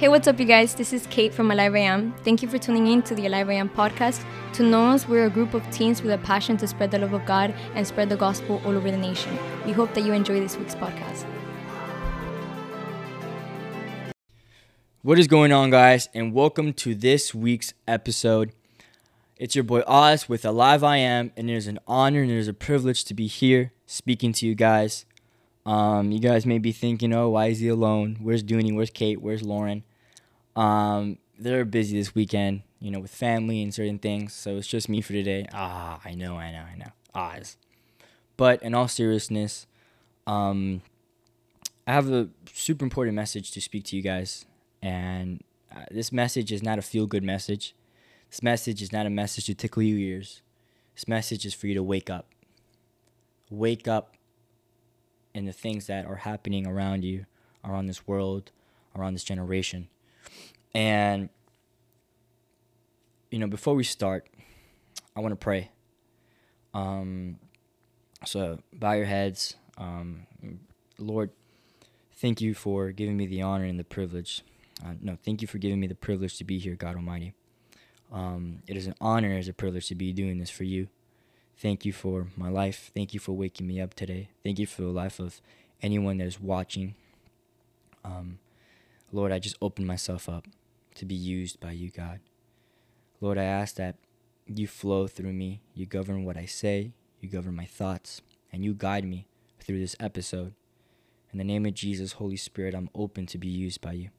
Hey, what's up, you guys? This is Kate from Alive I Am. Thank you for tuning in to the Alive I Am podcast. To know us, we're a group of teens with a passion to spread the love of God and spread the gospel all over the nation. We hope that you enjoy this week's podcast. What is going on, guys? And welcome to this week's episode. It's your boy Oz with Alive I Am, and it is an honor and it is a privilege to be here speaking to you guys. Um, you guys may be thinking, oh, why is he alone? Where's Dooney? Where's Kate? Where's Lauren? Um, they're busy this weekend, you know, with family and certain things. So it's just me for today. Ah, I know, I know, I know. Oz. But in all seriousness, um, I have a super important message to speak to you guys. And uh, this message is not a feel good message. This message is not a message to tickle your ears. This message is for you to wake up. Wake up in the things that are happening around you, around this world, around this generation. And, you know, before we start, I want to pray. Um, so bow your heads. Um, Lord, thank you for giving me the honor and the privilege. Uh, no, thank you for giving me the privilege to be here, God Almighty. Um, it is an honor as a privilege to be doing this for you. Thank you for my life. Thank you for waking me up today. Thank you for the life of anyone that is watching. Um, Lord, I just open myself up to be used by you, God. Lord, I ask that you flow through me, you govern what I say, you govern my thoughts, and you guide me through this episode. In the name of Jesus, Holy Spirit, I'm open to be used by you.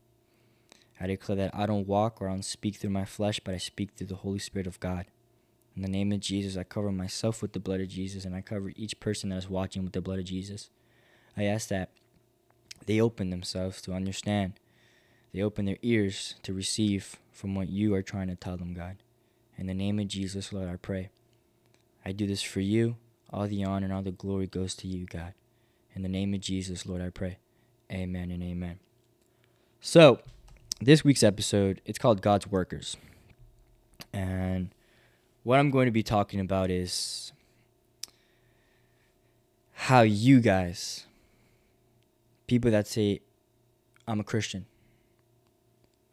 I declare that I don't walk or I don't speak through my flesh, but I speak through the Holy Spirit of God. In the name of Jesus, I cover myself with the blood of Jesus, and I cover each person that is watching with the blood of Jesus. I ask that they open themselves to understand they open their ears to receive from what you are trying to tell them, God. In the name of Jesus, Lord, I pray. I do this for you. All the honor and all the glory goes to you, God. In the name of Jesus, Lord, I pray. Amen and amen. So, this week's episode, it's called God's Workers. And what I'm going to be talking about is how you guys, people that say, I'm a Christian,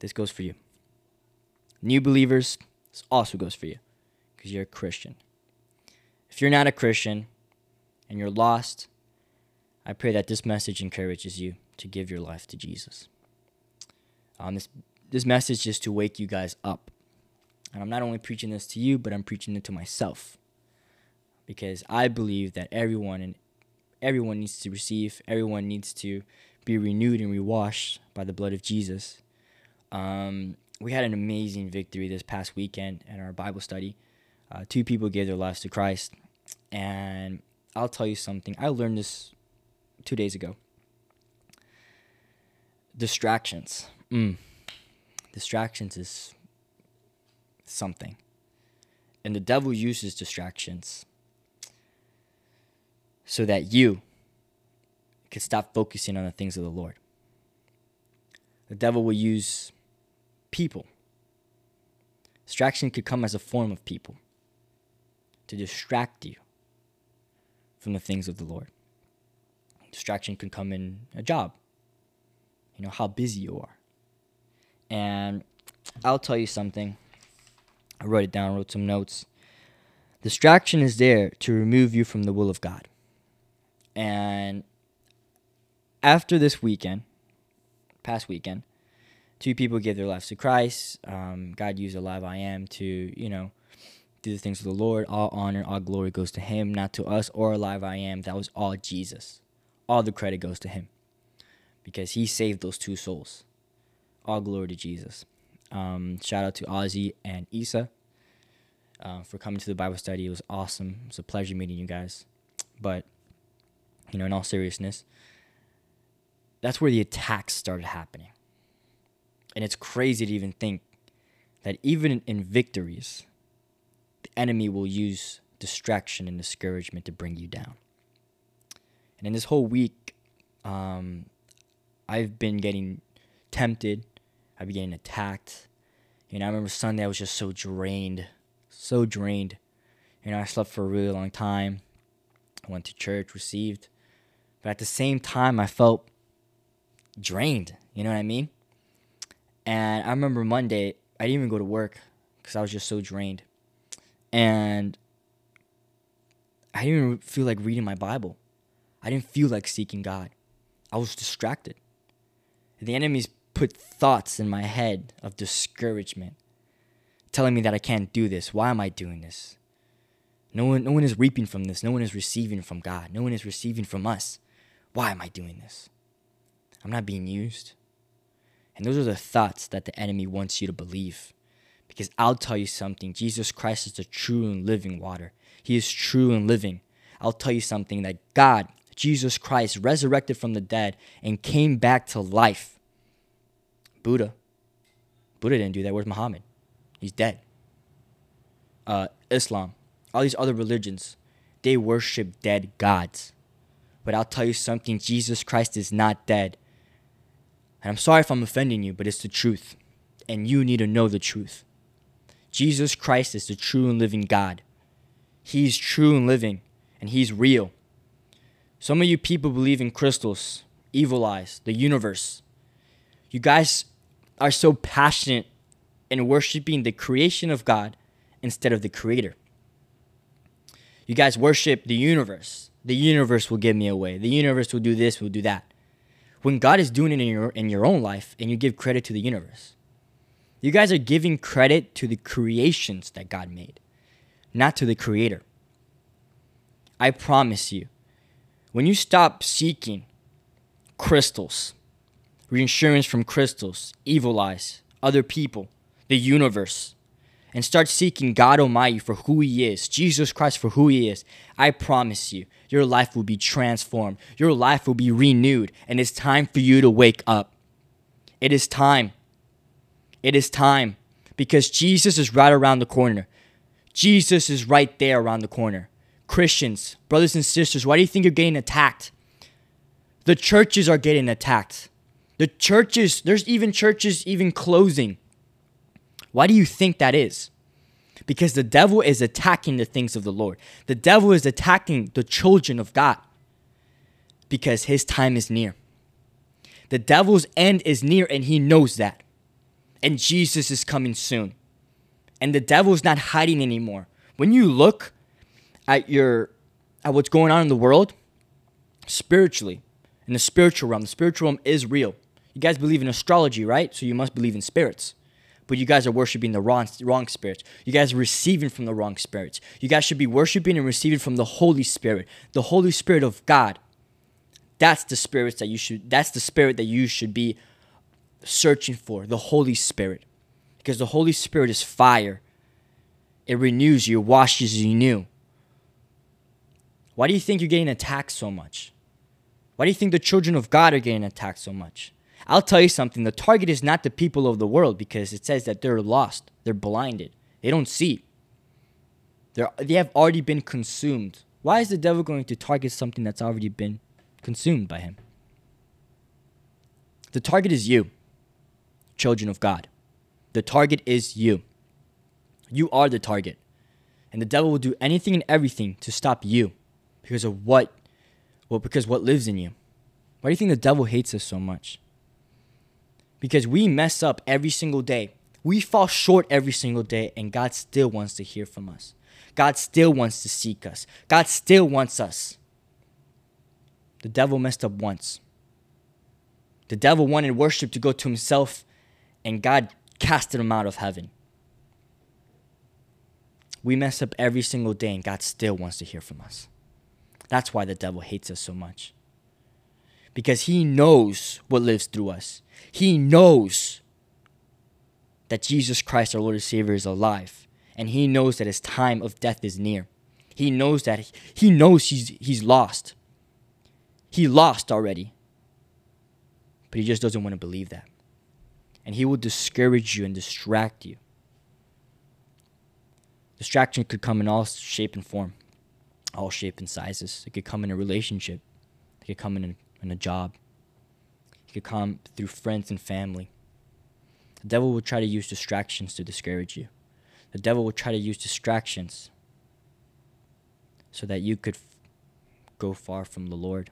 this goes for you. New believers, this also goes for you because you're a Christian. If you're not a Christian and you're lost, I pray that this message encourages you to give your life to Jesus. Um, this this message is to wake you guys up, and I'm not only preaching this to you, but I'm preaching it to myself, because I believe that everyone and everyone needs to receive, everyone needs to be renewed and rewashed by the blood of Jesus. Um, we had an amazing victory this past weekend in our Bible study. Uh, two people gave their lives to Christ. And I'll tell you something. I learned this two days ago. Distractions. Mm. Distractions is something. And the devil uses distractions so that you can stop focusing on the things of the Lord. The devil will use people. Distraction could come as a form of people to distract you from the things of the Lord. Distraction could come in a job, you know, how busy you are. And I'll tell you something. I wrote it down, wrote some notes. Distraction is there to remove you from the will of God. And after this weekend, past weekend, two people gave their lives to Christ. Um, God used Alive I Am to, you know, do the things of the Lord. All honor, all glory goes to Him, not to us or Alive I Am. That was all Jesus. All the credit goes to Him because He saved those two souls. All glory to Jesus. Um, shout out to Ozzy and Isa uh, for coming to the Bible study. It was awesome. It was a pleasure meeting you guys. But, you know, in all seriousness, that's where the attacks started happening and it's crazy to even think that even in victories, the enemy will use distraction and discouragement to bring you down. And in this whole week, um, I've been getting tempted. I've been getting attacked. You know, I remember Sunday I was just so drained, so drained. You know, I slept for a really long time. I went to church, received. But at the same time, I felt drained. You know what I mean? And I remember Monday, I didn't even go to work because I was just so drained. And I didn't even feel like reading my Bible. I didn't feel like seeking God. I was distracted. The enemies put thoughts in my head of discouragement, telling me that I can't do this. Why am I doing this? No one, no one is reaping from this. No one is receiving from God. No one is receiving from us. Why am I doing this? I'm not being used. And those are the thoughts that the enemy wants you to believe. Because I'll tell you something Jesus Christ is the true and living water. He is true and living. I'll tell you something that God, Jesus Christ, resurrected from the dead and came back to life. Buddha. Buddha didn't do that. Where's Muhammad? He's dead. Uh, Islam, all these other religions, they worship dead gods. But I'll tell you something Jesus Christ is not dead. And I'm sorry if I'm offending you, but it's the truth. And you need to know the truth. Jesus Christ is the true and living God. He's true and living, and He's real. Some of you people believe in crystals, evil eyes, the universe. You guys are so passionate in worshiping the creation of God instead of the creator. You guys worship the universe. The universe will give me away. The universe will do this, will do that when God is doing it in your in your own life and you give credit to the universe. You guys are giving credit to the creations that God made, not to the creator. I promise you, when you stop seeking crystals, reinsurance from crystals, evil eyes, other people, the universe, and start seeking God Almighty for who He is, Jesus Christ for who He is, I promise you, your life will be transformed. Your life will be renewed. And it's time for you to wake up. It is time. It is time because Jesus is right around the corner. Jesus is right there around the corner. Christians, brothers and sisters, why do you think you're getting attacked? The churches are getting attacked. The churches, there's even churches even closing why do you think that is? Because the devil is attacking the things of the Lord. The devil is attacking the children of God because his time is near. The devil's end is near and he knows that. And Jesus is coming soon. And the devil's not hiding anymore. When you look at your at what's going on in the world spiritually, in the spiritual realm, the spiritual realm is real. You guys believe in astrology, right? So you must believe in spirits but you guys are worshiping the wrong, wrong spirits. You guys are receiving from the wrong spirits. You guys should be worshiping and receiving from the Holy Spirit, the Holy Spirit of God. That's the spirits that you should that's the spirit that you should be searching for, the Holy Spirit. Because the Holy Spirit is fire. It renews you, washes you new. Why do you think you're getting attacked so much? Why do you think the children of God are getting attacked so much? I'll tell you something the target is not the people of the world because it says that they're lost, they're blinded, they don't see. They're, they have already been consumed. Why is the devil going to target something that's already been consumed by him? The target is you, children of God. The target is you. You are the target. And the devil will do anything and everything to stop you because of what well because what lives in you. Why do you think the devil hates us so much? Because we mess up every single day. We fall short every single day, and God still wants to hear from us. God still wants to seek us. God still wants us. The devil messed up once. The devil wanted worship to go to himself, and God casted him out of heaven. We mess up every single day, and God still wants to hear from us. That's why the devil hates us so much. Because he knows what lives through us. He knows that Jesus Christ, our Lord and Savior, is alive. And he knows that his time of death is near. He knows that he knows he's he's lost. He lost already. But he just doesn't want to believe that. And he will discourage you and distract you. Distraction could come in all shape and form, all shape and sizes. It could come in a relationship. It could come in a, in a job. He could come through friends and family. The devil will try to use distractions to discourage you. The devil will try to use distractions so that you could f- go far from the Lord.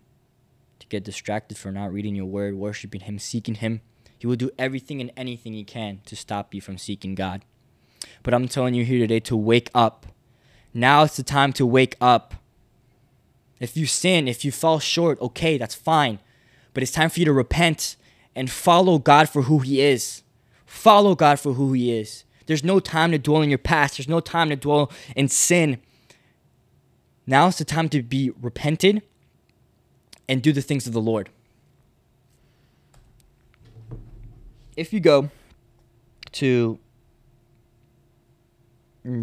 To get distracted for not reading your word, worshiping Him, seeking Him, He will do everything and anything he can to stop you from seeking God. But I'm telling you here today to wake up. Now it's the time to wake up. If you sin, if you fall short, okay, that's fine. But it's time for you to repent and follow God for who He is. Follow God for who He is. There's no time to dwell in your past, there's no time to dwell in sin. Now is the time to be repented and do the things of the Lord. If you go to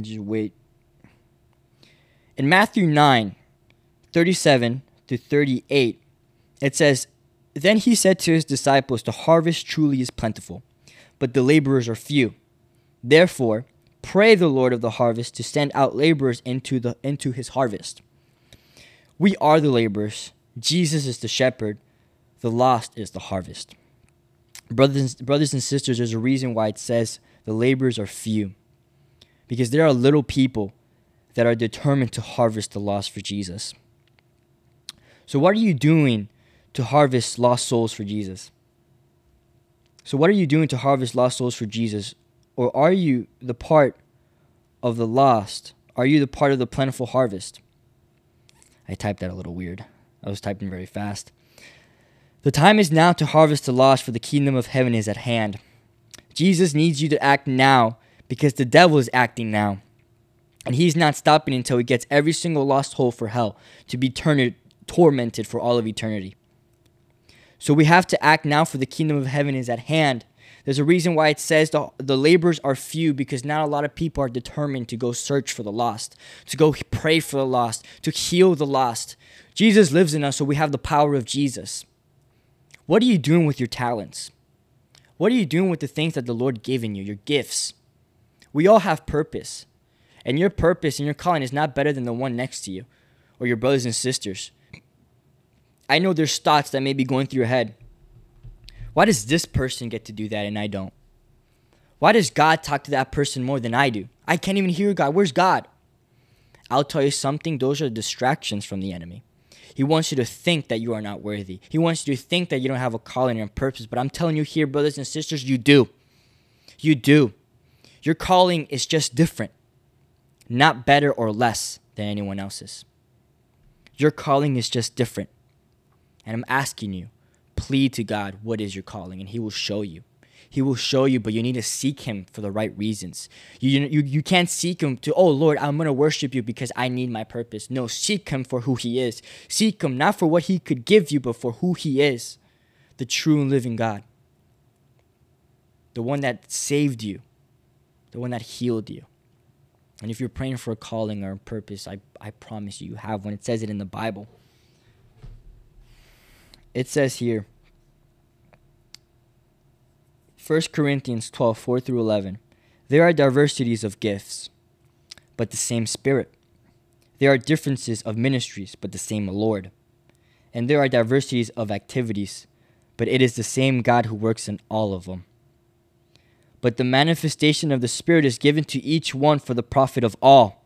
just wait. In Matthew 9, 37 to 38, it says, Then he said to his disciples, The harvest truly is plentiful, but the laborers are few. Therefore, pray the Lord of the harvest to send out laborers into, the, into his harvest. We are the laborers. Jesus is the shepherd. The lost is the harvest. Brothers, brothers and sisters, there's a reason why it says the laborers are few because there are little people that are determined to harvest the lost for Jesus. So, what are you doing to harvest lost souls for Jesus? So, what are you doing to harvest lost souls for Jesus? Or are you the part of the lost? Are you the part of the plentiful harvest? I typed that a little weird. I was typing very fast. The time is now to harvest the lost, for the kingdom of heaven is at hand. Jesus needs you to act now because the devil is acting now. And he's not stopping until he gets every single lost soul for hell to be turned, tormented for all of eternity. So we have to act now for the kingdom of heaven is at hand. There's a reason why it says the, the laborers are few because not a lot of people are determined to go search for the lost, to go pray for the lost, to heal the lost. Jesus lives in us, so we have the power of Jesus. What are you doing with your talents? What are you doing with the things that the Lord given you, your gifts? We all have purpose. And your purpose and your calling is not better than the one next to you or your brothers and sisters. I know there's thoughts that may be going through your head. Why does this person get to do that and I don't? Why does God talk to that person more than I do? I can't even hear God. Where's God? I'll tell you something, those are distractions from the enemy. He wants you to think that you are not worthy. He wants you to think that you don't have a calling and a purpose. But I'm telling you here, brothers and sisters, you do. You do. Your calling is just different, not better or less than anyone else's. Your calling is just different. And I'm asking you, plead to God, what is your calling? And He will show you. He will show you, but you need to seek Him for the right reasons. You, you, you can't seek Him to, oh Lord, I'm going to worship you because I need my purpose. No, seek Him for who He is. Seek Him not for what He could give you, but for who He is the true and living God, the one that saved you, the one that healed you. And if you're praying for a calling or a purpose, I, I promise you, you have one. It says it in the Bible. It says here, 1 Corinthians 12, 4 through 11. There are diversities of gifts, but the same Spirit. There are differences of ministries, but the same Lord. And there are diversities of activities, but it is the same God who works in all of them but the manifestation of the Spirit is given to each one for the profit of all.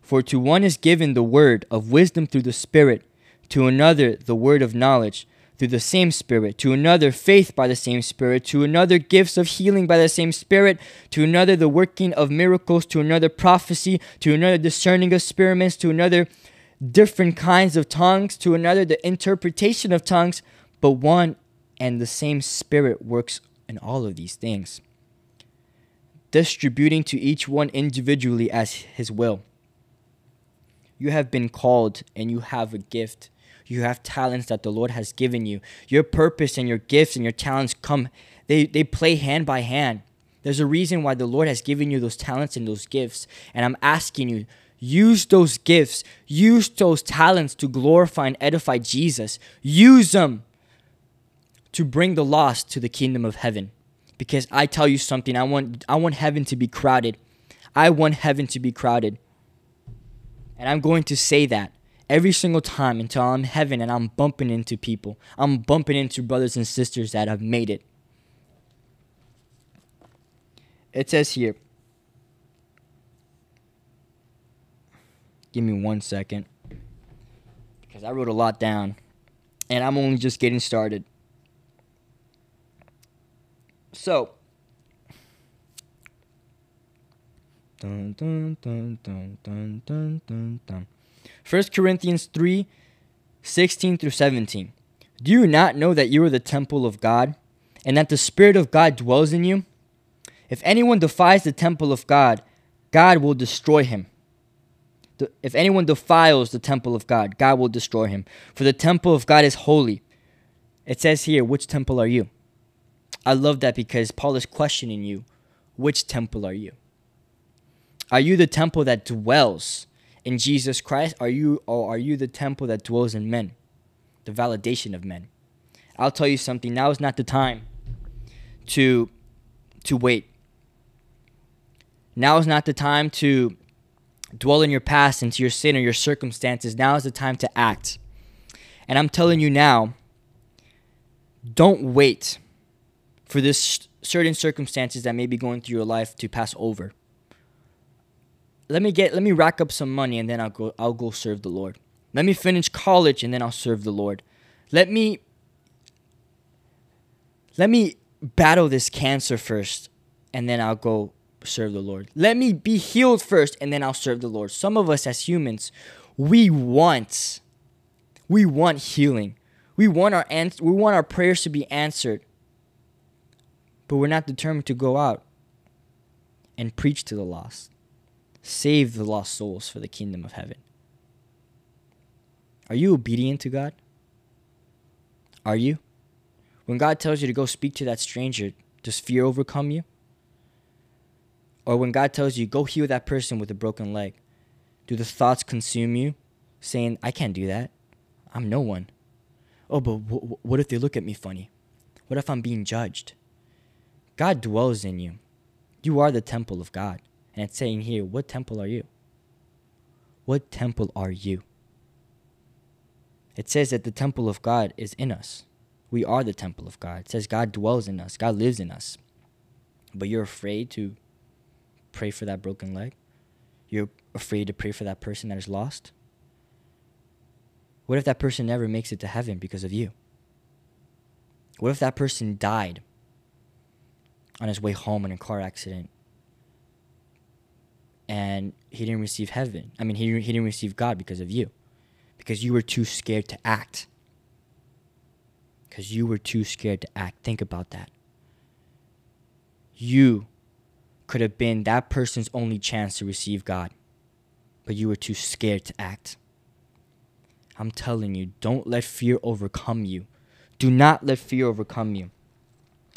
For to one is given the word of wisdom through the Spirit, to another the word of knowledge through the same Spirit, to another faith by the same Spirit, to another gifts of healing by the same Spirit, to another the working of miracles, to another prophecy, to another discerning of spirits, to another different kinds of tongues, to another the interpretation of tongues, but one and the same Spirit works in all of these things, distributing to each one individually as his will. You have been called and you have a gift. You have talents that the Lord has given you. Your purpose and your gifts and your talents come, they, they play hand by hand. There's a reason why the Lord has given you those talents and those gifts. And I'm asking you, use those gifts, use those talents to glorify and edify Jesus. Use them to bring the lost to the kingdom of heaven. Because I tell you something, I want I want heaven to be crowded. I want heaven to be crowded. And I'm going to say that every single time until I'm heaven and I'm bumping into people. I'm bumping into brothers and sisters that have made it. It says here. Give me one second. Because I wrote a lot down. And I'm only just getting started. So, dun, dun, dun, dun, dun, dun, dun, dun. 1 Corinthians 3 16 through 17. Do you not know that you are the temple of God and that the Spirit of God dwells in you? If anyone defies the temple of God, God will destroy him. If anyone defiles the temple of God, God will destroy him. For the temple of God is holy. It says here, which temple are you? I love that because Paul is questioning you. Which temple are you? Are you the temple that dwells in Jesus Christ? Are you or are you the temple that dwells in men? The validation of men. I'll tell you something. Now is not the time to to wait. Now is not the time to dwell in your past, into your sin or your circumstances. Now is the time to act. And I'm telling you now, don't wait for this certain circumstances that may be going through your life to pass over. Let me get let me rack up some money and then I'll go I'll go serve the Lord. Let me finish college and then I'll serve the Lord. Let me let me battle this cancer first and then I'll go serve the Lord. Let me be healed first and then I'll serve the Lord. Some of us as humans, we want we want healing. We want our ans- we want our prayers to be answered. But we're not determined to go out and preach to the lost. Save the lost souls for the kingdom of heaven. Are you obedient to God? Are you? When God tells you to go speak to that stranger, does fear overcome you? Or when God tells you, go heal that person with a broken leg, do the thoughts consume you, saying, I can't do that? I'm no one. Oh, but w- what if they look at me funny? What if I'm being judged? God dwells in you. You are the temple of God. And it's saying here, what temple are you? What temple are you? It says that the temple of God is in us. We are the temple of God. It says God dwells in us, God lives in us. But you're afraid to pray for that broken leg? You're afraid to pray for that person that is lost? What if that person never makes it to heaven because of you? What if that person died on his way home in a car accident and he didn't receive heaven? I mean, he, he didn't receive God because of you, because you were too scared to act. Because you were too scared to act. Think about that. You could have been that person's only chance to receive God, but you were too scared to act. I'm telling you, don't let fear overcome you. Do not let fear overcome you.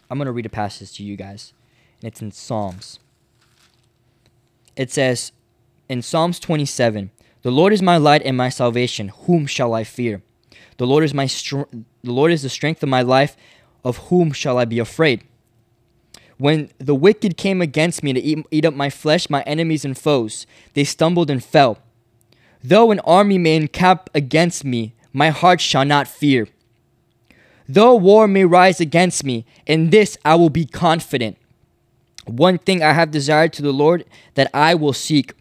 I'm going to read a passage to you guys, and it's in Psalms. It says in Psalms 27, "The Lord is my light and my salvation; whom shall I fear? The Lord is my str- the Lord is the strength of my life; of whom shall I be afraid?" When the wicked came against me to eat, eat up my flesh, my enemies and foes, they stumbled and fell. Though an army may encamp against me, my heart shall not fear. Though war may rise against me, in this I will be confident. One thing I have desired to the Lord that I will seek,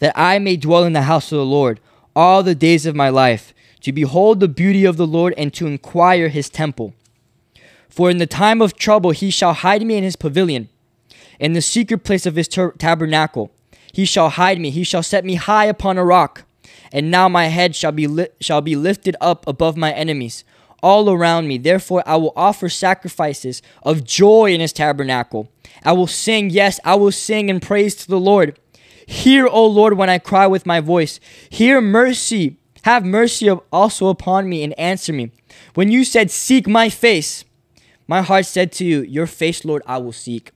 that I may dwell in the house of the Lord all the days of my life, to behold the beauty of the Lord and to inquire his temple. For in the time of trouble he shall hide me in his pavilion, in the secret place of his ter- tabernacle. He shall hide me, he shall set me high upon a rock. And now my head shall be, li- shall be lifted up above my enemies all around me. Therefore, I will offer sacrifices of joy in his tabernacle. I will sing, yes, I will sing and praise to the Lord. Hear, O Lord, when I cry with my voice. Hear mercy, have mercy also upon me and answer me. When you said, Seek my face, my heart said to you, Your face, Lord, I will seek.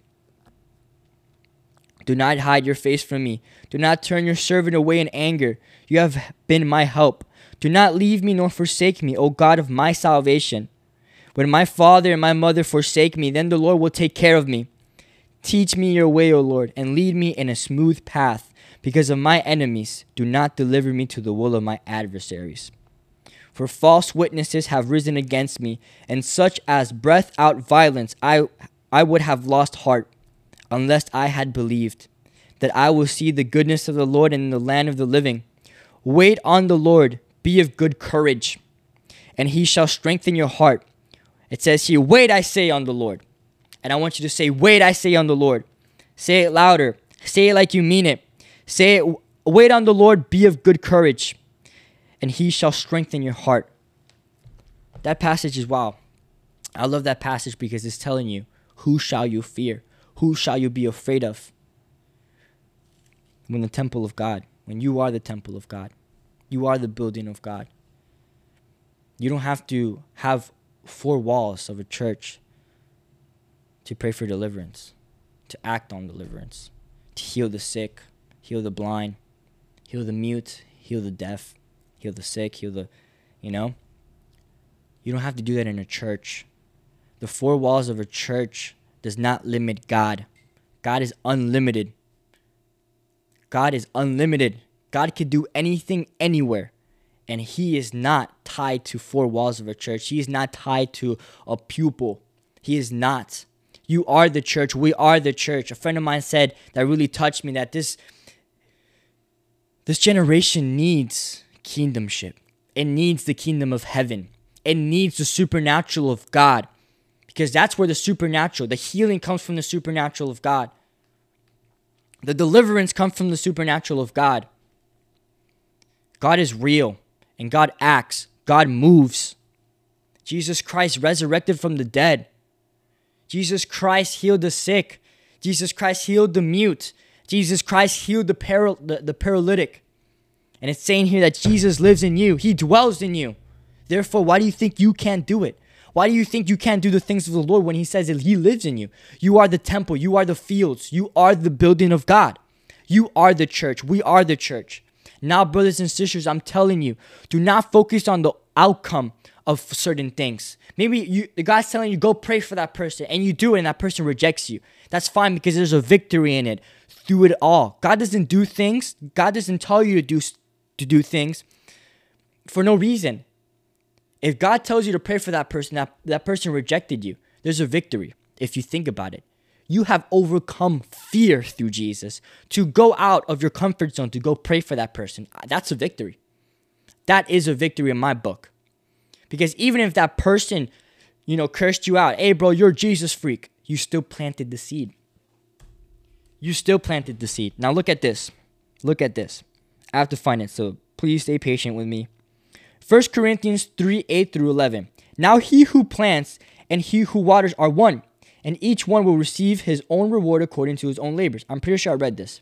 Do not hide your face from me. Do not turn your servant away in anger. You have been my help. Do not leave me nor forsake me, O God of my salvation. When my father and my mother forsake me, then the Lord will take care of me. Teach me your way, O Lord, and lead me in a smooth path. Because of my enemies, do not deliver me to the will of my adversaries. For false witnesses have risen against me, and such as breath out violence, I, I would have lost heart, unless I had believed that I will see the goodness of the Lord in the land of the living. Wait on the Lord, be of good courage, and he shall strengthen your heart. It says here, Wait, I say, on the Lord. And I want you to say, Wait, I say on the Lord. Say it louder. Say it like you mean it. Say it, Wait on the Lord, be of good courage, and he shall strengthen your heart. That passage is wow. I love that passage because it's telling you, Who shall you fear? Who shall you be afraid of? When the temple of God, when you are the temple of God, you are the building of God. You don't have to have four walls of a church to pray for deliverance, to act on deliverance, to heal the sick, heal the blind, heal the mute, heal the deaf, heal the sick, heal the, you know? You don't have to do that in a church. The four walls of a church does not limit God. God is unlimited. God is unlimited. God can do anything anywhere. And he is not tied to four walls of a church. He is not tied to a pupil. He is not. You are the church. We are the church. A friend of mine said that really touched me that this this generation needs kingdomship. It needs the kingdom of heaven. It needs the supernatural of God. Because that's where the supernatural, the healing comes from the supernatural of God. The deliverance comes from the supernatural of God. God is real and God acts, God moves. Jesus Christ resurrected from the dead. Jesus Christ healed the sick. Jesus Christ healed the mute. Jesus Christ healed the, paral- the, the paralytic. And it's saying here that Jesus lives in you, He dwells in you. Therefore, why do you think you can't do it? Why do you think you can't do the things of the Lord when He says that He lives in you? You are the temple, you are the fields, you are the building of God. You are the church. We are the church. Now, brothers and sisters, I'm telling you, do not focus on the outcome of certain things. Maybe you, God's telling you, go pray for that person, and you do it, and that person rejects you. That's fine because there's a victory in it through it all. God doesn't do things, God doesn't tell you to do, to do things for no reason. If God tells you to pray for that person, that, that person rejected you, there's a victory if you think about it. You have overcome fear through Jesus to go out of your comfort zone to go pray for that person. Uh, that's a victory. That is a victory in my book. Because even if that person, you know, cursed you out, hey, bro, you're Jesus freak, you still planted the seed. You still planted the seed. Now look at this. Look at this. I have to find it, so please stay patient with me. 1 Corinthians 3 8 through 11. Now he who plants and he who waters are one and each one will receive his own reward according to his own labors. I'm pretty sure I read this.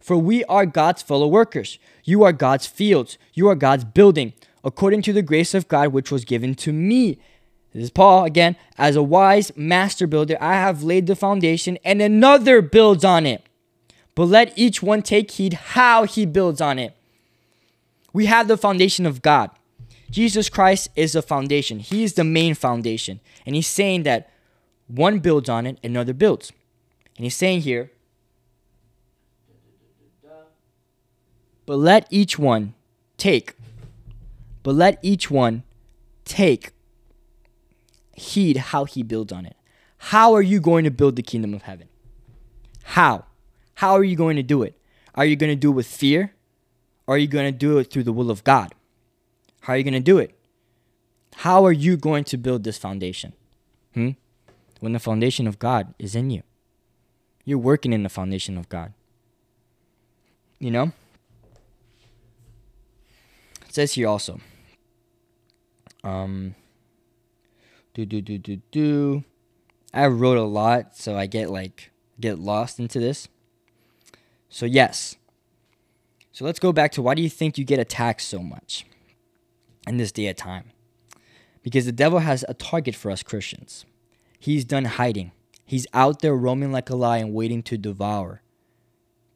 For we are God's fellow workers. You are God's fields. You are God's building, according to the grace of God which was given to me. This is Paul again. As a wise master builder, I have laid the foundation, and another builds on it. But let each one take heed how he builds on it. We have the foundation of God. Jesus Christ is the foundation. He is the main foundation. And he's saying that one builds on it, another builds. And he's saying here, but let each one take, but let each one take heed how he builds on it. How are you going to build the kingdom of heaven? How? How are you going to do it? Are you going to do it with fear? Or are you going to do it through the will of God? How are you going to do it? How are you going to build this foundation? Hmm? When the foundation of God is in you. You're working in the foundation of God. You know? It says here also. Um do do do do do. I wrote a lot, so I get like get lost into this. So yes. So let's go back to why do you think you get attacked so much in this day of time? Because the devil has a target for us Christians. He's done hiding. He's out there roaming like a lion, waiting to devour.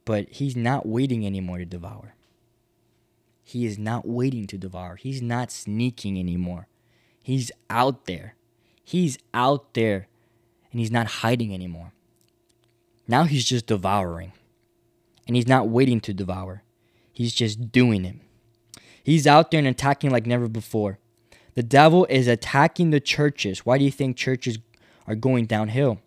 But he's not waiting anymore to devour. He is not waiting to devour. He's not sneaking anymore. He's out there. He's out there and he's not hiding anymore. Now he's just devouring. And he's not waiting to devour. He's just doing it. He's out there and attacking like never before. The devil is attacking the churches. Why do you think churches are going downhill.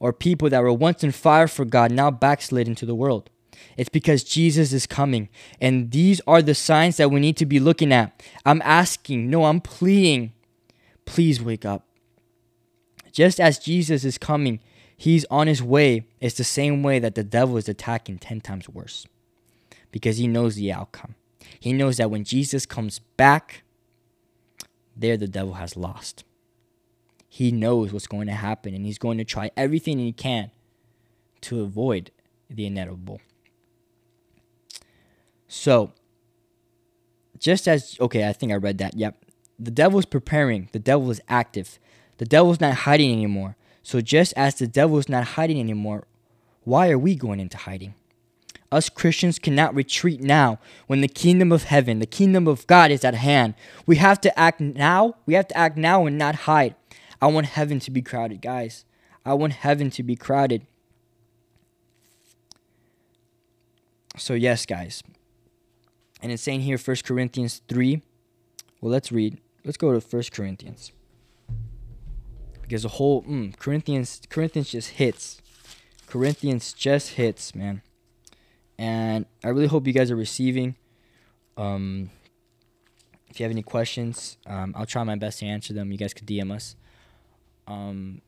Or people that were once in fire for God now backslid into the world. It's because Jesus is coming. And these are the signs that we need to be looking at. I'm asking, no, I'm pleading. Please wake up. Just as Jesus is coming, he's on his way. It's the same way that the devil is attacking 10 times worse because he knows the outcome. He knows that when Jesus comes back, there the devil has lost. He knows what's going to happen and he's going to try everything he can to avoid the inevitable. So, just as, okay, I think I read that. Yep. The devil is preparing, the devil is active. The devil is not hiding anymore. So, just as the devil is not hiding anymore, why are we going into hiding? Us Christians cannot retreat now when the kingdom of heaven, the kingdom of God is at hand. We have to act now. We have to act now and not hide. I want heaven to be crowded, guys. I want heaven to be crowded. So, yes, guys. And it's saying here, 1 Corinthians 3. Well, let's read. Let's go to 1 Corinthians. Because the whole mm, Corinthians Corinthians just hits. Corinthians just hits, man. And I really hope you guys are receiving. Um, if you have any questions, um, I'll try my best to answer them. You guys could DM us. Um,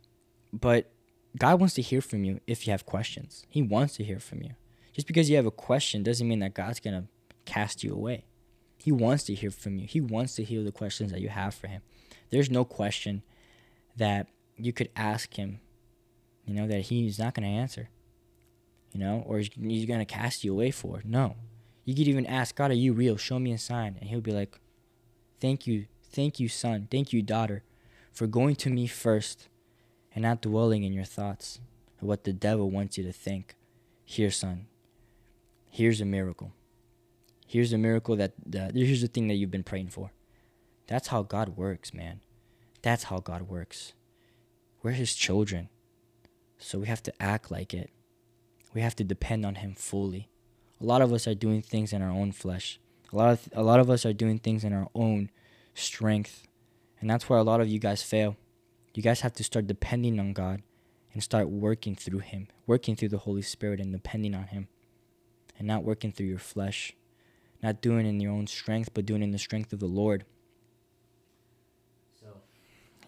but God wants to hear from you if you have questions. He wants to hear from you. Just because you have a question doesn't mean that God's going to cast you away. He wants to hear from you. He wants to hear the questions that you have for him. There's no question that you could ask him, you know, that he's not going to answer you know, or he's, going to cast you away for. No. You could even ask, God, are you real? Show me a sign. And he'll be like, Thank you. Thank you, son. Thank you, daughter, for going to me first and not dwelling in your thoughts of what the devil wants you to think. Here, son. Here's a miracle. Here's a miracle that, that here's the thing that you've been praying for. That's how God works, man. That's how God works. We're his children. So we have to act like it we have to depend on him fully. A lot of us are doing things in our own flesh. A lot of a lot of us are doing things in our own strength. And that's where a lot of you guys fail. You guys have to start depending on God and start working through him, working through the Holy Spirit and depending on him. And not working through your flesh. Not doing in your own strength, but doing in the strength of the Lord. So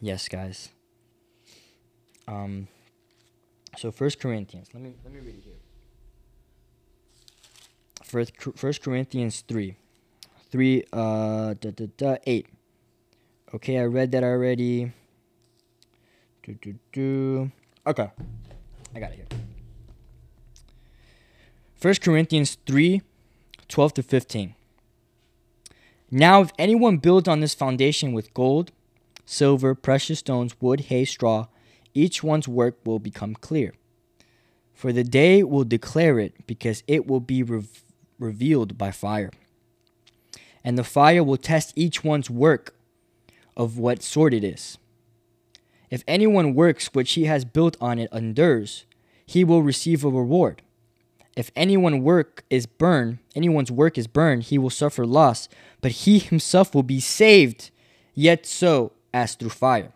yes, guys. Um so First Corinthians. Let me let me read it here. First First Corinthians three, three uh da, da, da, eight. Okay, I read that already. Do, do, do. Okay, I got it here. First Corinthians 3, 12 to 15. Now, if anyone builds on this foundation with gold, silver, precious stones, wood, hay, straw, each one's work will become clear. For the day will declare it, because it will be re- revealed by fire. And the fire will test each one's work of what sort it is. If anyone works which he has built on it endures, he will receive a reward. If anyone work is burned, anyone's work is burned, he will suffer loss, but he himself will be saved, yet so as through fire.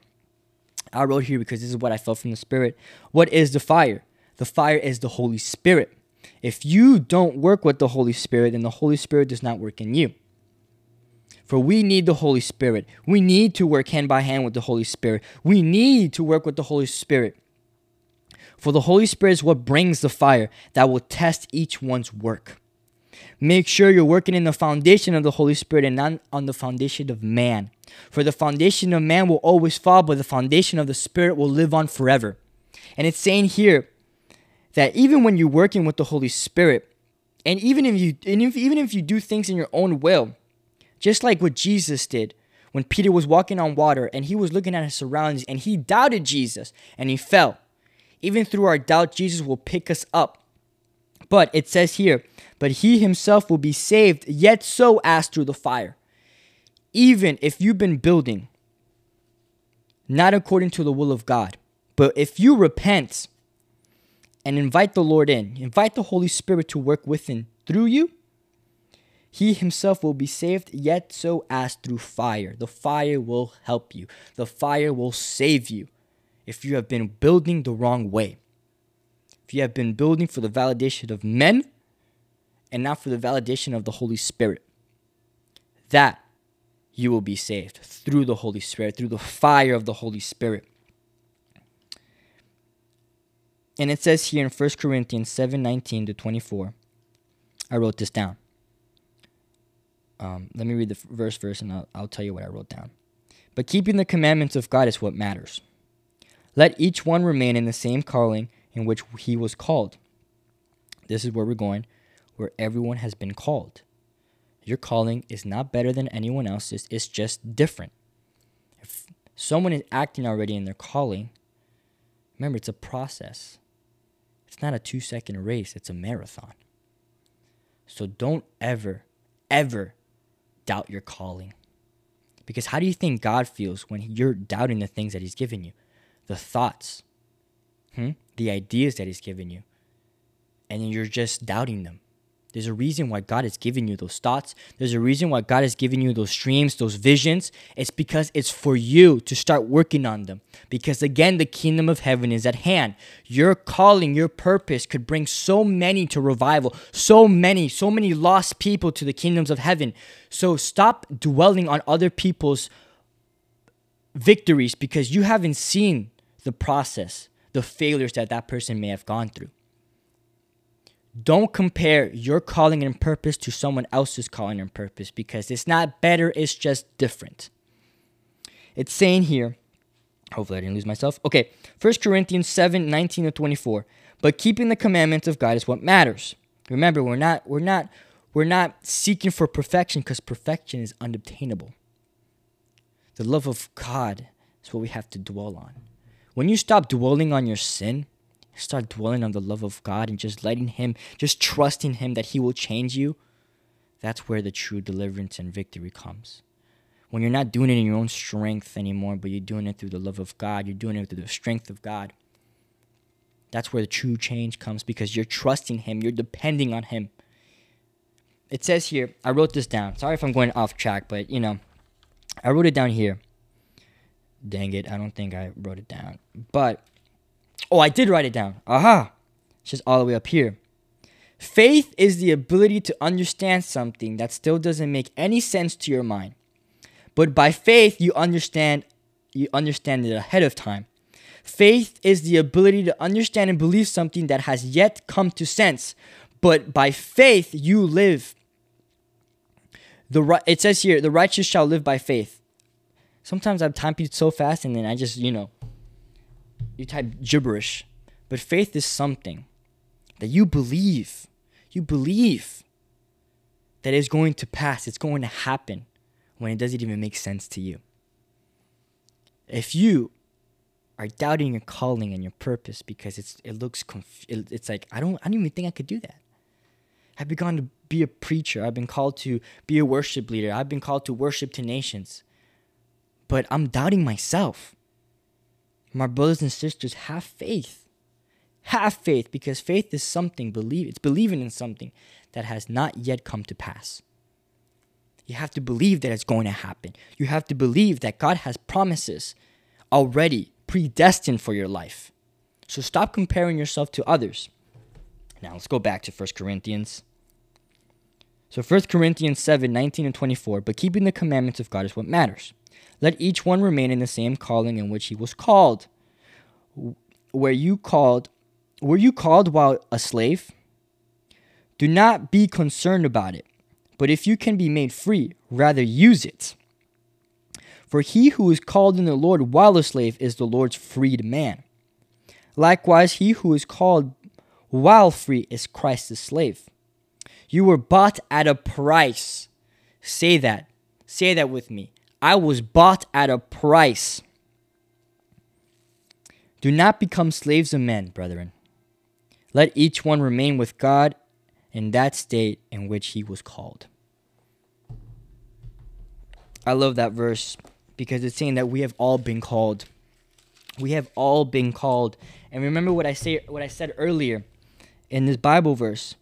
I wrote here because this is what I felt from the Spirit. What is the fire? The fire is the Holy Spirit. If you don't work with the Holy Spirit, then the Holy Spirit does not work in you. For we need the Holy Spirit. We need to work hand by hand with the Holy Spirit. We need to work with the Holy Spirit. For the Holy Spirit is what brings the fire that will test each one's work. Make sure you're working in the foundation of the Holy Spirit and not on the foundation of man. For the foundation of man will always fall, but the foundation of the Spirit will live on forever. And it's saying here that even when you're working with the Holy Spirit, and even if you and if, even if you do things in your own will, just like what Jesus did when Peter was walking on water and he was looking at his surroundings and he doubted Jesus and he fell. Even through our doubt, Jesus will pick us up. But it says here, but he himself will be saved, yet so as through the fire even if you've been building not according to the will of God, but if you repent and invite the Lord in, invite the Holy Spirit to work within through you, he himself will be saved, yet so as through fire. The fire will help you, the fire will save you if you have been building the wrong way. If you have been building for the validation of men and not for the validation of the Holy Spirit. That you will be saved through the Holy Spirit, through the fire of the Holy Spirit. And it says here in 1 Corinthians 7 19 to 24. I wrote this down. Um, let me read the verse first and I'll, I'll tell you what I wrote down. But keeping the commandments of God is what matters. Let each one remain in the same calling in which he was called. This is where we're going, where everyone has been called. Your calling is not better than anyone else's, it's just different. If someone is acting already in their calling, remember it's a process. It's not a two second race, it's a marathon. So don't ever, ever doubt your calling. Because how do you think God feels when you're doubting the things that He's given you? The thoughts, hmm? the ideas that He's given you, and you're just doubting them. There's a reason why God has given you those thoughts. There's a reason why God has given you those dreams, those visions. It's because it's for you to start working on them. Because again, the kingdom of heaven is at hand. Your calling, your purpose could bring so many to revival, so many, so many lost people to the kingdoms of heaven. So stop dwelling on other people's victories because you haven't seen the process, the failures that that person may have gone through. Don't compare your calling and purpose to someone else's calling and purpose because it's not better, it's just different. It's saying here, hopefully I didn't lose myself. Okay, 1 Corinthians 7 19 to 24. But keeping the commandments of God is what matters. Remember, we're not we're not we're not seeking for perfection because perfection is unobtainable. The love of God is what we have to dwell on. When you stop dwelling on your sin, start dwelling on the love of God and just letting Him, just trusting Him that He will change you, that's where the true deliverance and victory comes. When you're not doing it in your own strength anymore, but you're doing it through the love of God, you're doing it through the strength of God. That's where the true change comes because you're trusting Him, you're depending on Him. It says here, I wrote this down. Sorry if I'm going off track, but you know, I wrote it down here. Dang it, I don't think I wrote it down. But Oh, I did write it down. Aha. It's just all the way up here. Faith is the ability to understand something that still doesn't make any sense to your mind. But by faith you understand you understand it ahead of time. Faith is the ability to understand and believe something that has yet come to sense. But by faith you live. The it says here, the righteous shall live by faith. Sometimes I type it so fast and then I just, you know, you type gibberish. But faith is something that you believe. You believe that is going to pass, it's going to happen when it doesn't even make sense to you. If you are doubting your calling and your purpose because it's it looks conf- it, it's like I don't I don't even think I could do that. I've begun to be a preacher. I've been called to be a worship leader. I've been called to worship to nations. But I'm doubting myself. My brothers and sisters, have faith. Have faith because faith is something, believe it's believing in something that has not yet come to pass. You have to believe that it's going to happen. You have to believe that God has promises already predestined for your life. So stop comparing yourself to others. Now let's go back to 1 Corinthians. So 1 Corinthians 7 19 and 24. But keeping the commandments of God is what matters. Let each one remain in the same calling in which he was called. Were you called were you called while a slave? Do not be concerned about it, but if you can be made free, rather use it. For he who is called in the Lord while a slave is the Lord's freed man. Likewise, he who is called while free is Christ's slave. You were bought at a price. Say that. Say that with me. I was bought at a price. Do not become slaves of men, brethren. Let each one remain with God in that state in which he was called. I love that verse because it's saying that we have all been called. We have all been called. And remember what I say what I said earlier in this Bible verse.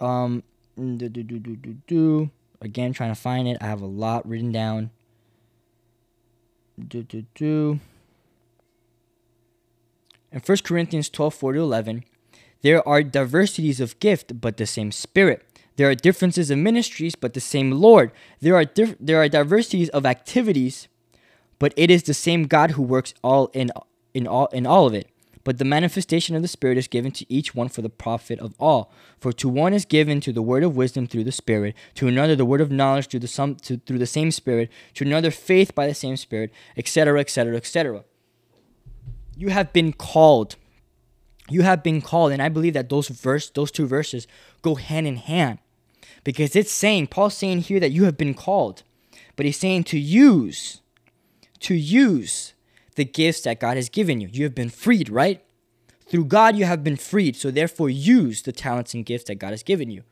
Um do, do, do, do, do, do. Again, trying to find it. I have a lot written down. Do, do, do. In 1 Corinthians 12 4 to 11, there are diversities of gift, but the same Spirit. There are differences of ministries, but the same Lord. There are, dif- there are diversities of activities, but it is the same God who works all in, in, all, in all of it. But the manifestation of the Spirit is given to each one for the profit of all. For to one is given to the word of wisdom through the Spirit, to another the word of knowledge through the, some, to, through the same Spirit, to another faith by the same Spirit, etc., etc., etc. You have been called. You have been called, and I believe that those verse, those two verses, go hand in hand, because it's saying Paul's saying here that you have been called, but he's saying to use, to use the gifts that God has given you. You have been freed, right? Through God, you have been freed. So therefore, use the talents and gifts that God has given you.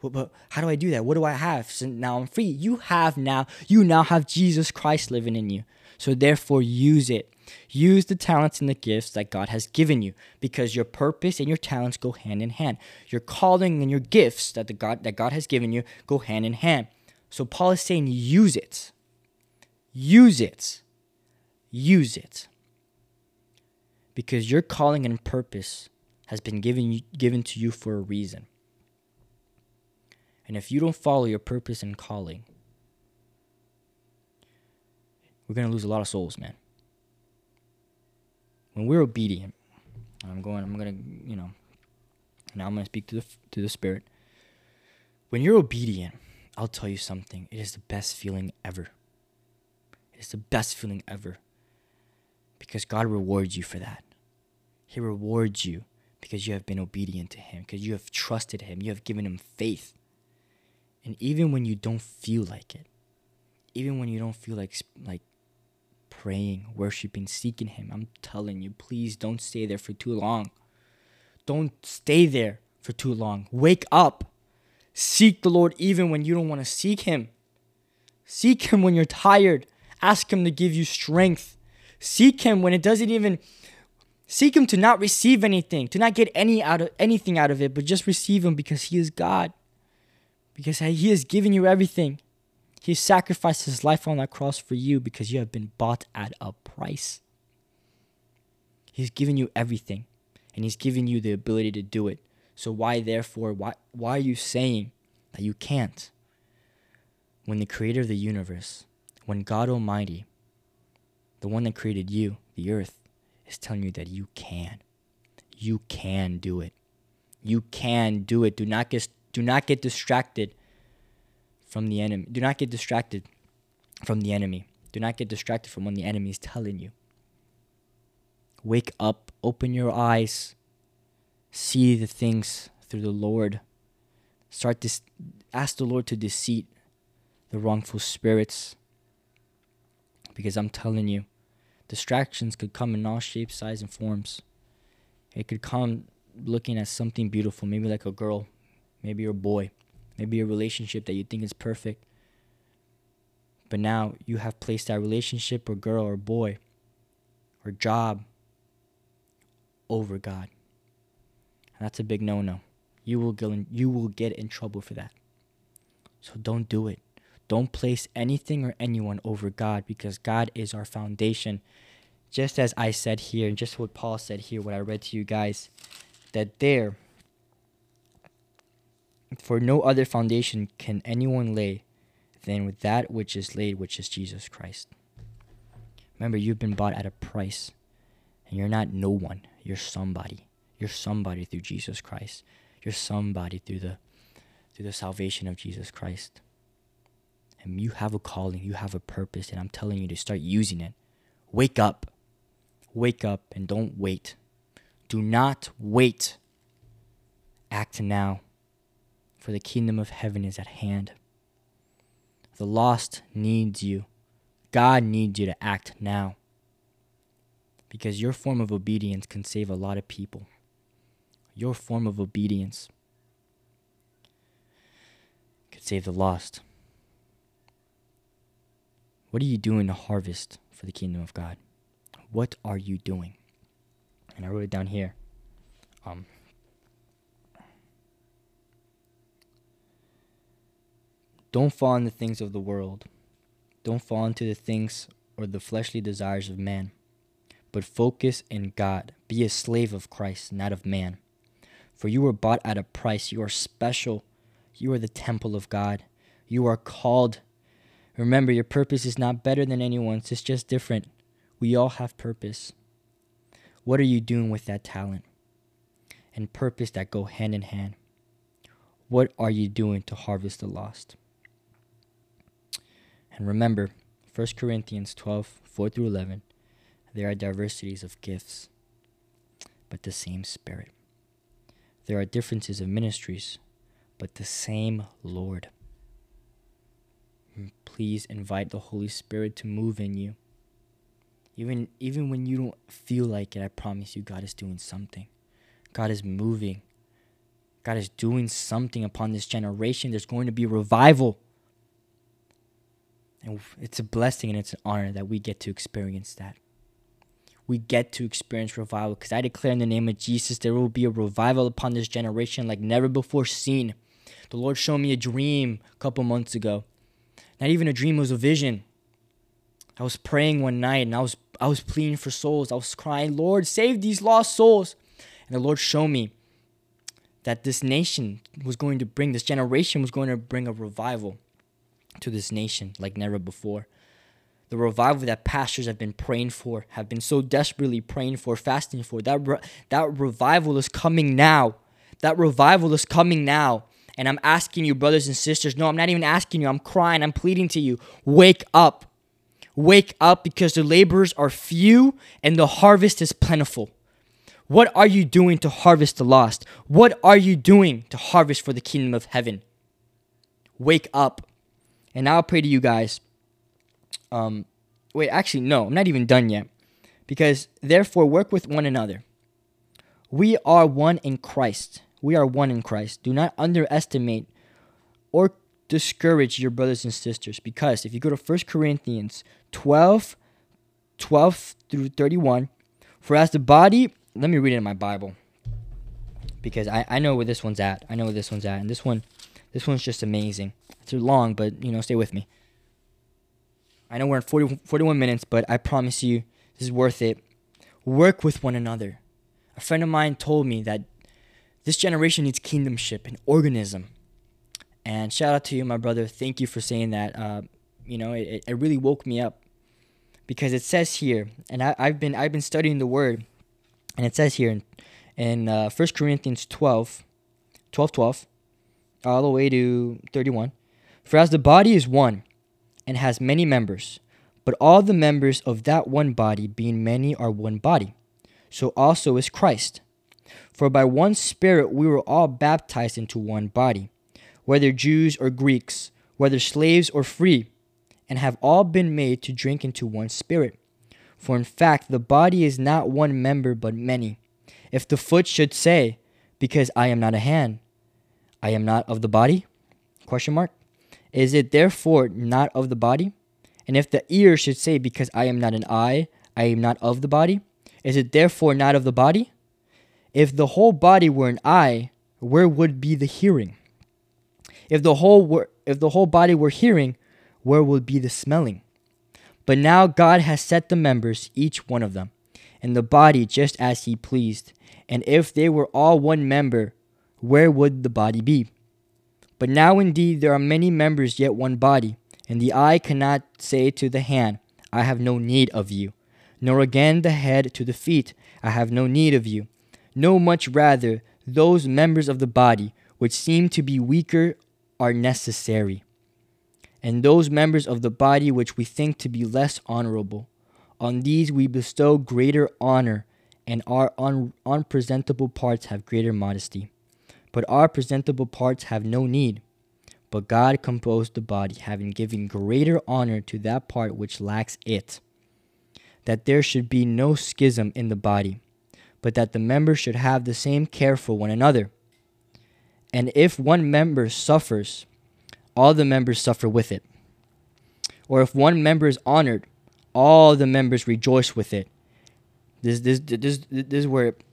Well, but how do I do that? What do I have? So now I'm free. You have now, you now have Jesus Christ living in you. So therefore, use it. Use the talents and the gifts that God has given you because your purpose and your talents go hand in hand. Your calling and your gifts that the God that God has given you go hand in hand. So Paul is saying use it. Use it use it. Because your calling and purpose has been given, given to you for a reason. And if you don't follow your purpose and calling, we're going to lose a lot of souls, man. When we're obedient, I'm going, I'm going to, you know, now I'm going to speak to the, to the Spirit. When you're obedient, I'll tell you something. It is the best feeling ever. It is the best feeling ever because God rewards you for that. He rewards you because you have been obedient to Him, because you have trusted Him, you have given Him faith. And even when you don't feel like it, even when you don't feel like like praying, worshiping, seeking Him, I'm telling you, please don't stay there for too long. Don't stay there for too long. Wake up. Seek the Lord even when you don't want to seek Him. Seek Him when you're tired. Ask Him to give you strength. Seek him when it doesn't even seek him to not receive anything, to not get any out of anything out of it, but just receive him because he is God. Because he has given you everything. He sacrificed his life on that cross for you because you have been bought at a price. He's given you everything and he's given you the ability to do it. So why therefore why why are you saying that you can't? When the creator of the universe, when God Almighty the one that created you, the earth, is telling you that you can. You can do it. You can do it. Do not get do not get distracted from the enemy. Do not get distracted from the enemy. Do not get distracted from when the enemy is telling you. Wake up, open your eyes, see the things through the Lord. Start to ask the Lord to deceit the wrongful spirits because I'm telling you, distractions could come in all shapes, sizes, and forms. It could come looking at something beautiful, maybe like a girl, maybe a boy, maybe a relationship that you think is perfect. But now you have placed that relationship or girl or boy or job over God. And that's a big no-no. You will you will get in trouble for that. So don't do it. Don't place anything or anyone over God because God is our foundation. Just as I said here, and just what Paul said here, what I read to you guys, that there, for no other foundation can anyone lay than with that which is laid, which is Jesus Christ. Remember, you've been bought at a price, and you're not no one. You're somebody. You're somebody through Jesus Christ. You're somebody through the through the salvation of Jesus Christ. And you have a calling, you have a purpose, and I'm telling you to start using it. Wake up. Wake up and don't wait. Do not wait. Act now, for the kingdom of heaven is at hand. The lost needs you. God needs you to act now. Because your form of obedience can save a lot of people. Your form of obedience could save the lost. What are you doing to harvest for the kingdom of God? What are you doing? And I wrote it down here. Um, don't fall into the things of the world. Don't fall into the things or the fleshly desires of man, but focus in God. Be a slave of Christ, not of man. For you were bought at a price. You are special. You are the temple of God. You are called Remember, your purpose is not better than anyone's, it's just different. We all have purpose. What are you doing with that talent and purpose that go hand in hand? What are you doing to harvest the lost? And remember, 1 Corinthians 12, 4 through 11, there are diversities of gifts, but the same Spirit. There are differences of ministries, but the same Lord. Please invite the Holy Spirit to move in you. Even even when you don't feel like it, I promise you God is doing something. God is moving. God is doing something upon this generation. There's going to be revival. And it's a blessing and it's an honor that we get to experience that. We get to experience revival because I declare in the name of Jesus there will be a revival upon this generation like never before seen. The Lord showed me a dream a couple months ago. Not even a dream, it was a vision. I was praying one night and I was I was pleading for souls. I was crying, Lord, save these lost souls. And the Lord showed me that this nation was going to bring, this generation was going to bring a revival to this nation like never before. The revival that pastors have been praying for, have been so desperately praying for, fasting for, that, re- that revival is coming now. That revival is coming now. And I'm asking you, brothers and sisters, no, I'm not even asking you. I'm crying. I'm pleading to you. Wake up. Wake up because the laborers are few and the harvest is plentiful. What are you doing to harvest the lost? What are you doing to harvest for the kingdom of heaven? Wake up. And I'll pray to you guys. Um, wait, actually, no, I'm not even done yet. Because therefore, work with one another. We are one in Christ we are one in Christ. Do not underestimate or discourage your brothers and sisters because if you go to 1 Corinthians 12 12 through 31 for as the body let me read it in my Bible because I, I know where this one's at. I know where this one's at. And this one this one's just amazing. It's long, but you know, stay with me. I know we're in 40, 41 minutes, but I promise you this is worth it. Work with one another. A friend of mine told me that this generation needs kingdomship and organism. And shout out to you, my brother. Thank you for saying that. Uh, you know, it, it really woke me up because it says here, and I, have been I've been studying the word, and it says here in, in uh, 1 Corinthians 12, 12, 12, all the way to 31. For as the body is one and has many members, but all the members of that one body, being many, are one body, so also is Christ. For by one Spirit we were all baptized into one body, whether Jews or Greeks, whether slaves or free, and have all been made to drink into one Spirit. For in fact, the body is not one member but many. If the foot should say, Because I am not a hand, I am not of the body? Question mark. Is it therefore not of the body? And if the ear should say, Because I am not an eye, I am not of the body? Is it therefore not of the body? If the whole body were an eye, where would be the hearing? If the whole were, if the whole body were hearing, where would be the smelling? But now God has set the members, each one of them, in the body just as he pleased. And if they were all one member, where would the body be? But now indeed there are many members, yet one body. And the eye cannot say to the hand, I have no need of you, nor again the head to the feet, I have no need of you. No, much rather, those members of the body which seem to be weaker are necessary, and those members of the body which we think to be less honorable. On these we bestow greater honor, and our un- unpresentable parts have greater modesty. But our presentable parts have no need. But God composed the body, having given greater honor to that part which lacks it, that there should be no schism in the body but that the members should have the same care for one another. And if one member suffers, all the members suffer with it. Or if one member is honored, all the members rejoice with it. This, this, this, this is where it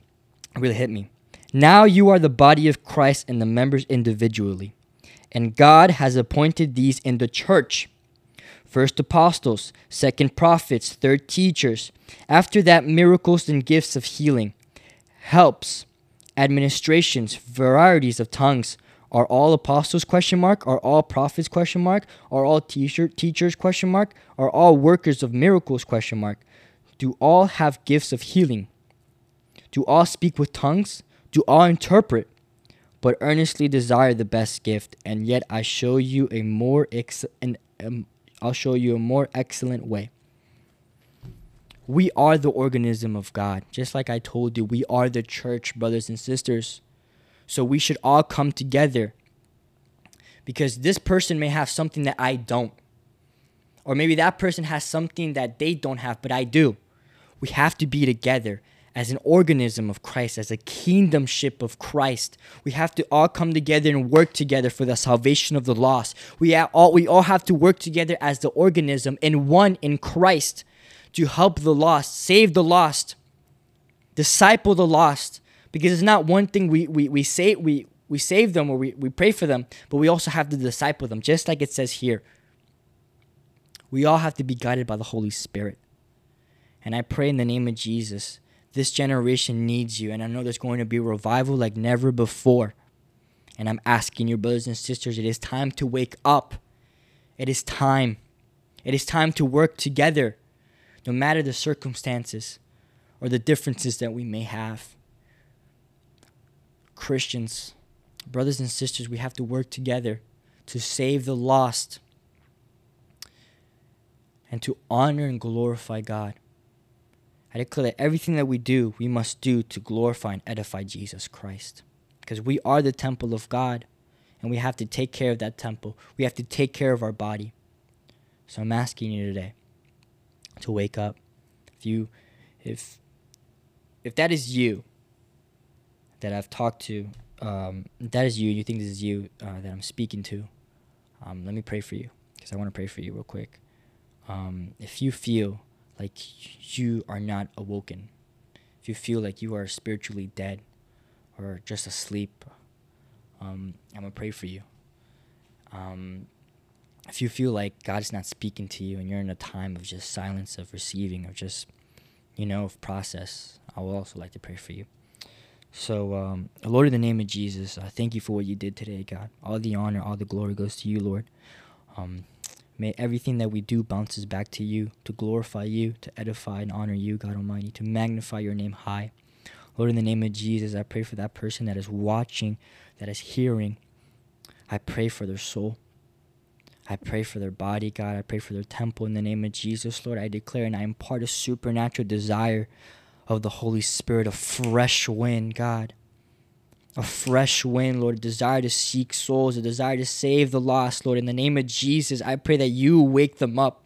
really hit me. Now you are the body of Christ and the members individually. And God has appointed these in the church first apostles, second prophets, third teachers. After that, miracles and gifts of healing, helps, administrations, varieties of tongues. Are all apostles question mark? Are all prophets question mark? Are all teacher, teachers question mark? Are all workers of miracles question mark? Do all have gifts of healing? Do all speak with tongues? Do all interpret? But earnestly desire the best gift, and yet I show you a more ex- an, um, I'll show you a more excellent way. We are the organism of God. Just like I told you, we are the church, brothers and sisters. So we should all come together because this person may have something that I don't. Or maybe that person has something that they don't have, but I do. We have to be together as an organism of Christ, as a kingdomship of Christ. We have to all come together and work together for the salvation of the lost. We all we all have to work together as the organism in one in Christ to help the lost, save the lost, disciple the lost. Because it's not one thing we we, we say we we save them or we, we pray for them, but we also have to disciple them, just like it says here. We all have to be guided by the Holy Spirit. And I pray in the name of Jesus, this generation needs you. And I know there's going to be a revival like never before. And I'm asking your brothers and sisters, it is time to wake up. It is time. It is time to work together, no matter the circumstances or the differences that we may have. Christians, brothers and sisters, we have to work together to save the lost and to honor and glorify God. I declare that everything that we do, we must do to glorify and edify Jesus Christ. Because we are the temple of God, and we have to take care of that temple. We have to take care of our body. So I'm asking you today to wake up. If you if if that is you that I've talked to, um, that is you, you think this is you uh, that I'm speaking to, um, let me pray for you because I want to pray for you real quick. Um, if you feel like you are not awoken, if you feel like you are spiritually dead or just asleep, um, I'm going to pray for you. Um, if you feel like God is not speaking to you and you're in a time of just silence, of receiving, of just, you know, of process, I will also like to pray for you. So, um, Lord, in the name of Jesus, I thank you for what you did today, God. All the honor, all the glory goes to you, Lord. Um, may everything that we do bounces back to you, to glorify you, to edify and honor you, God Almighty, to magnify your name high. Lord, in the name of Jesus, I pray for that person that is watching, that is hearing. I pray for their soul. I pray for their body, God. I pray for their temple in the name of Jesus, Lord. I declare and I impart a supernatural desire of the Holy Spirit, a fresh wind, God. A fresh wind, Lord, a desire to seek souls, a desire to save the lost, Lord. In the name of Jesus, I pray that you wake them up.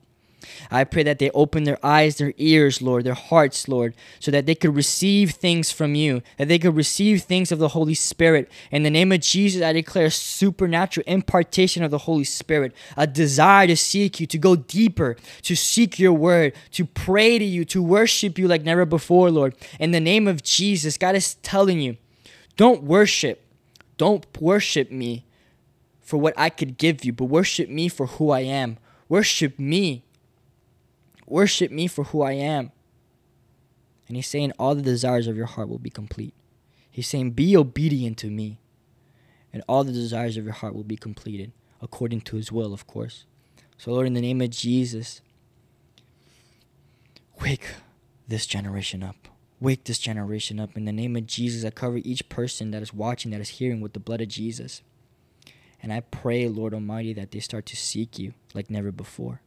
I pray that they open their eyes, their ears, Lord, their hearts, Lord, so that they could receive things from you, that they could receive things of the Holy Spirit. In the name of Jesus, I declare a supernatural impartation of the Holy Spirit, a desire to seek you, to go deeper, to seek your word, to pray to you, to worship you like never before, Lord. In the name of Jesus, God is telling you, don't worship, don't worship me for what I could give you, but worship me for who I am. Worship me Worship me for who I am. And he's saying, All the desires of your heart will be complete. He's saying, Be obedient to me, and all the desires of your heart will be completed, according to his will, of course. So, Lord, in the name of Jesus, wake this generation up. Wake this generation up. In the name of Jesus, I cover each person that is watching, that is hearing with the blood of Jesus. And I pray, Lord Almighty, that they start to seek you like never before.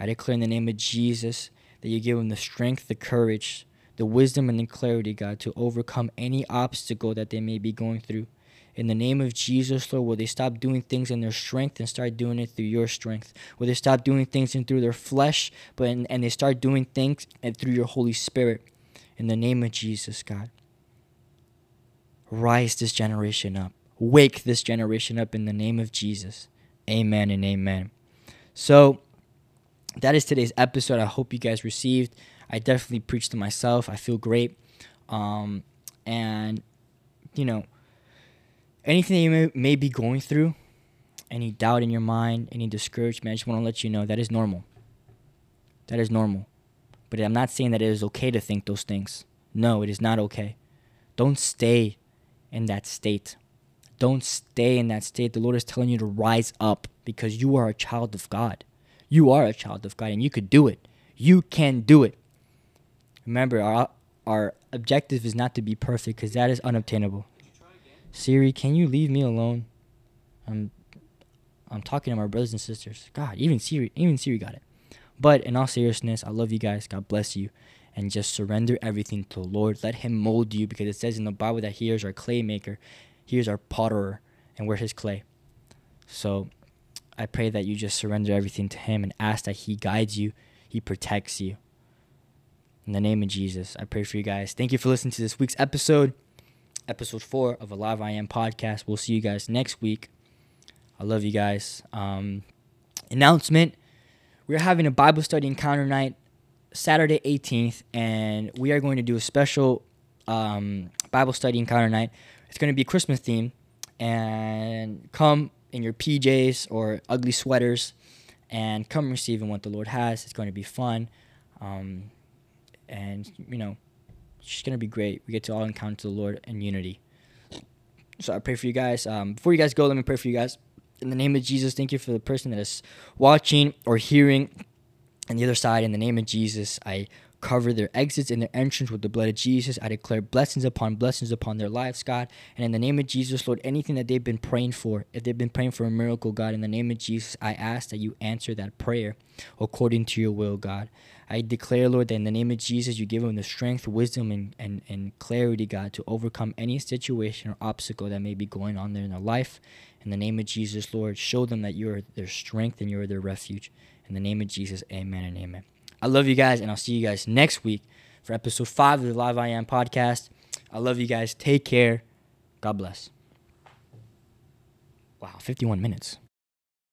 I declare in the name of Jesus that you give them the strength, the courage, the wisdom, and the clarity, God, to overcome any obstacle that they may be going through. In the name of Jesus, Lord, will they stop doing things in their strength and start doing it through your strength? Will they stop doing things in through their flesh, but in, and they start doing things and through your Holy Spirit? In the name of Jesus, God, rise this generation up. Wake this generation up in the name of Jesus. Amen and amen. So, that is today's episode. I hope you guys received. I definitely preached to myself. I feel great. Um, and, you know, anything you may, may be going through, any doubt in your mind, any discouragement, I just want to let you know that is normal. That is normal. But I'm not saying that it is okay to think those things. No, it is not okay. Don't stay in that state. Don't stay in that state. The Lord is telling you to rise up because you are a child of God. You are a child of God and you could do it. You can do it. Remember, our, our objective is not to be perfect because that is unobtainable. Siri, can you leave me alone? I'm I'm talking to my brothers and sisters. God, even Siri, even Siri got it. But in all seriousness, I love you guys. God bless you. And just surrender everything to the Lord. Let Him mold you because it says in the Bible that He is our clay maker, He is our potterer, and we're His clay. So I pray that you just surrender everything to Him and ask that He guides you, He protects you. In the name of Jesus, I pray for you guys. Thank you for listening to this week's episode, episode four of Alive I Am podcast. We'll see you guys next week. I love you guys. Um, announcement we're having a Bible study encounter night Saturday 18th, and we are going to do a special um, Bible study encounter night. It's going to be Christmas theme, and come in your PJs or ugly sweaters, and come receiving what the Lord has. It's going to be fun, um, and you know, it's just going to be great. We get to all encounter the Lord in unity. So I pray for you guys. Um, before you guys go, let me pray for you guys in the name of Jesus, thank you for the person that is watching or hearing on the other side. In the name of Jesus, I cover their exits and their entrance with the blood of Jesus. I declare blessings upon blessings upon their lives, God. And in the name of Jesus, Lord, anything that they've been praying for, if they've been praying for a miracle, God, in the name of Jesus, I ask that you answer that prayer according to your will, God. I declare, Lord, that in the name of Jesus, you give them the strength, wisdom, and, and, and clarity, God, to overcome any situation or obstacle that may be going on there in their life. In the name of Jesus, Lord, show them that you are their strength and you are their refuge. In the name of Jesus, amen and amen. I love you guys, and I'll see you guys next week for episode five of the Live I Am podcast. I love you guys. Take care. God bless. Wow, 51 minutes.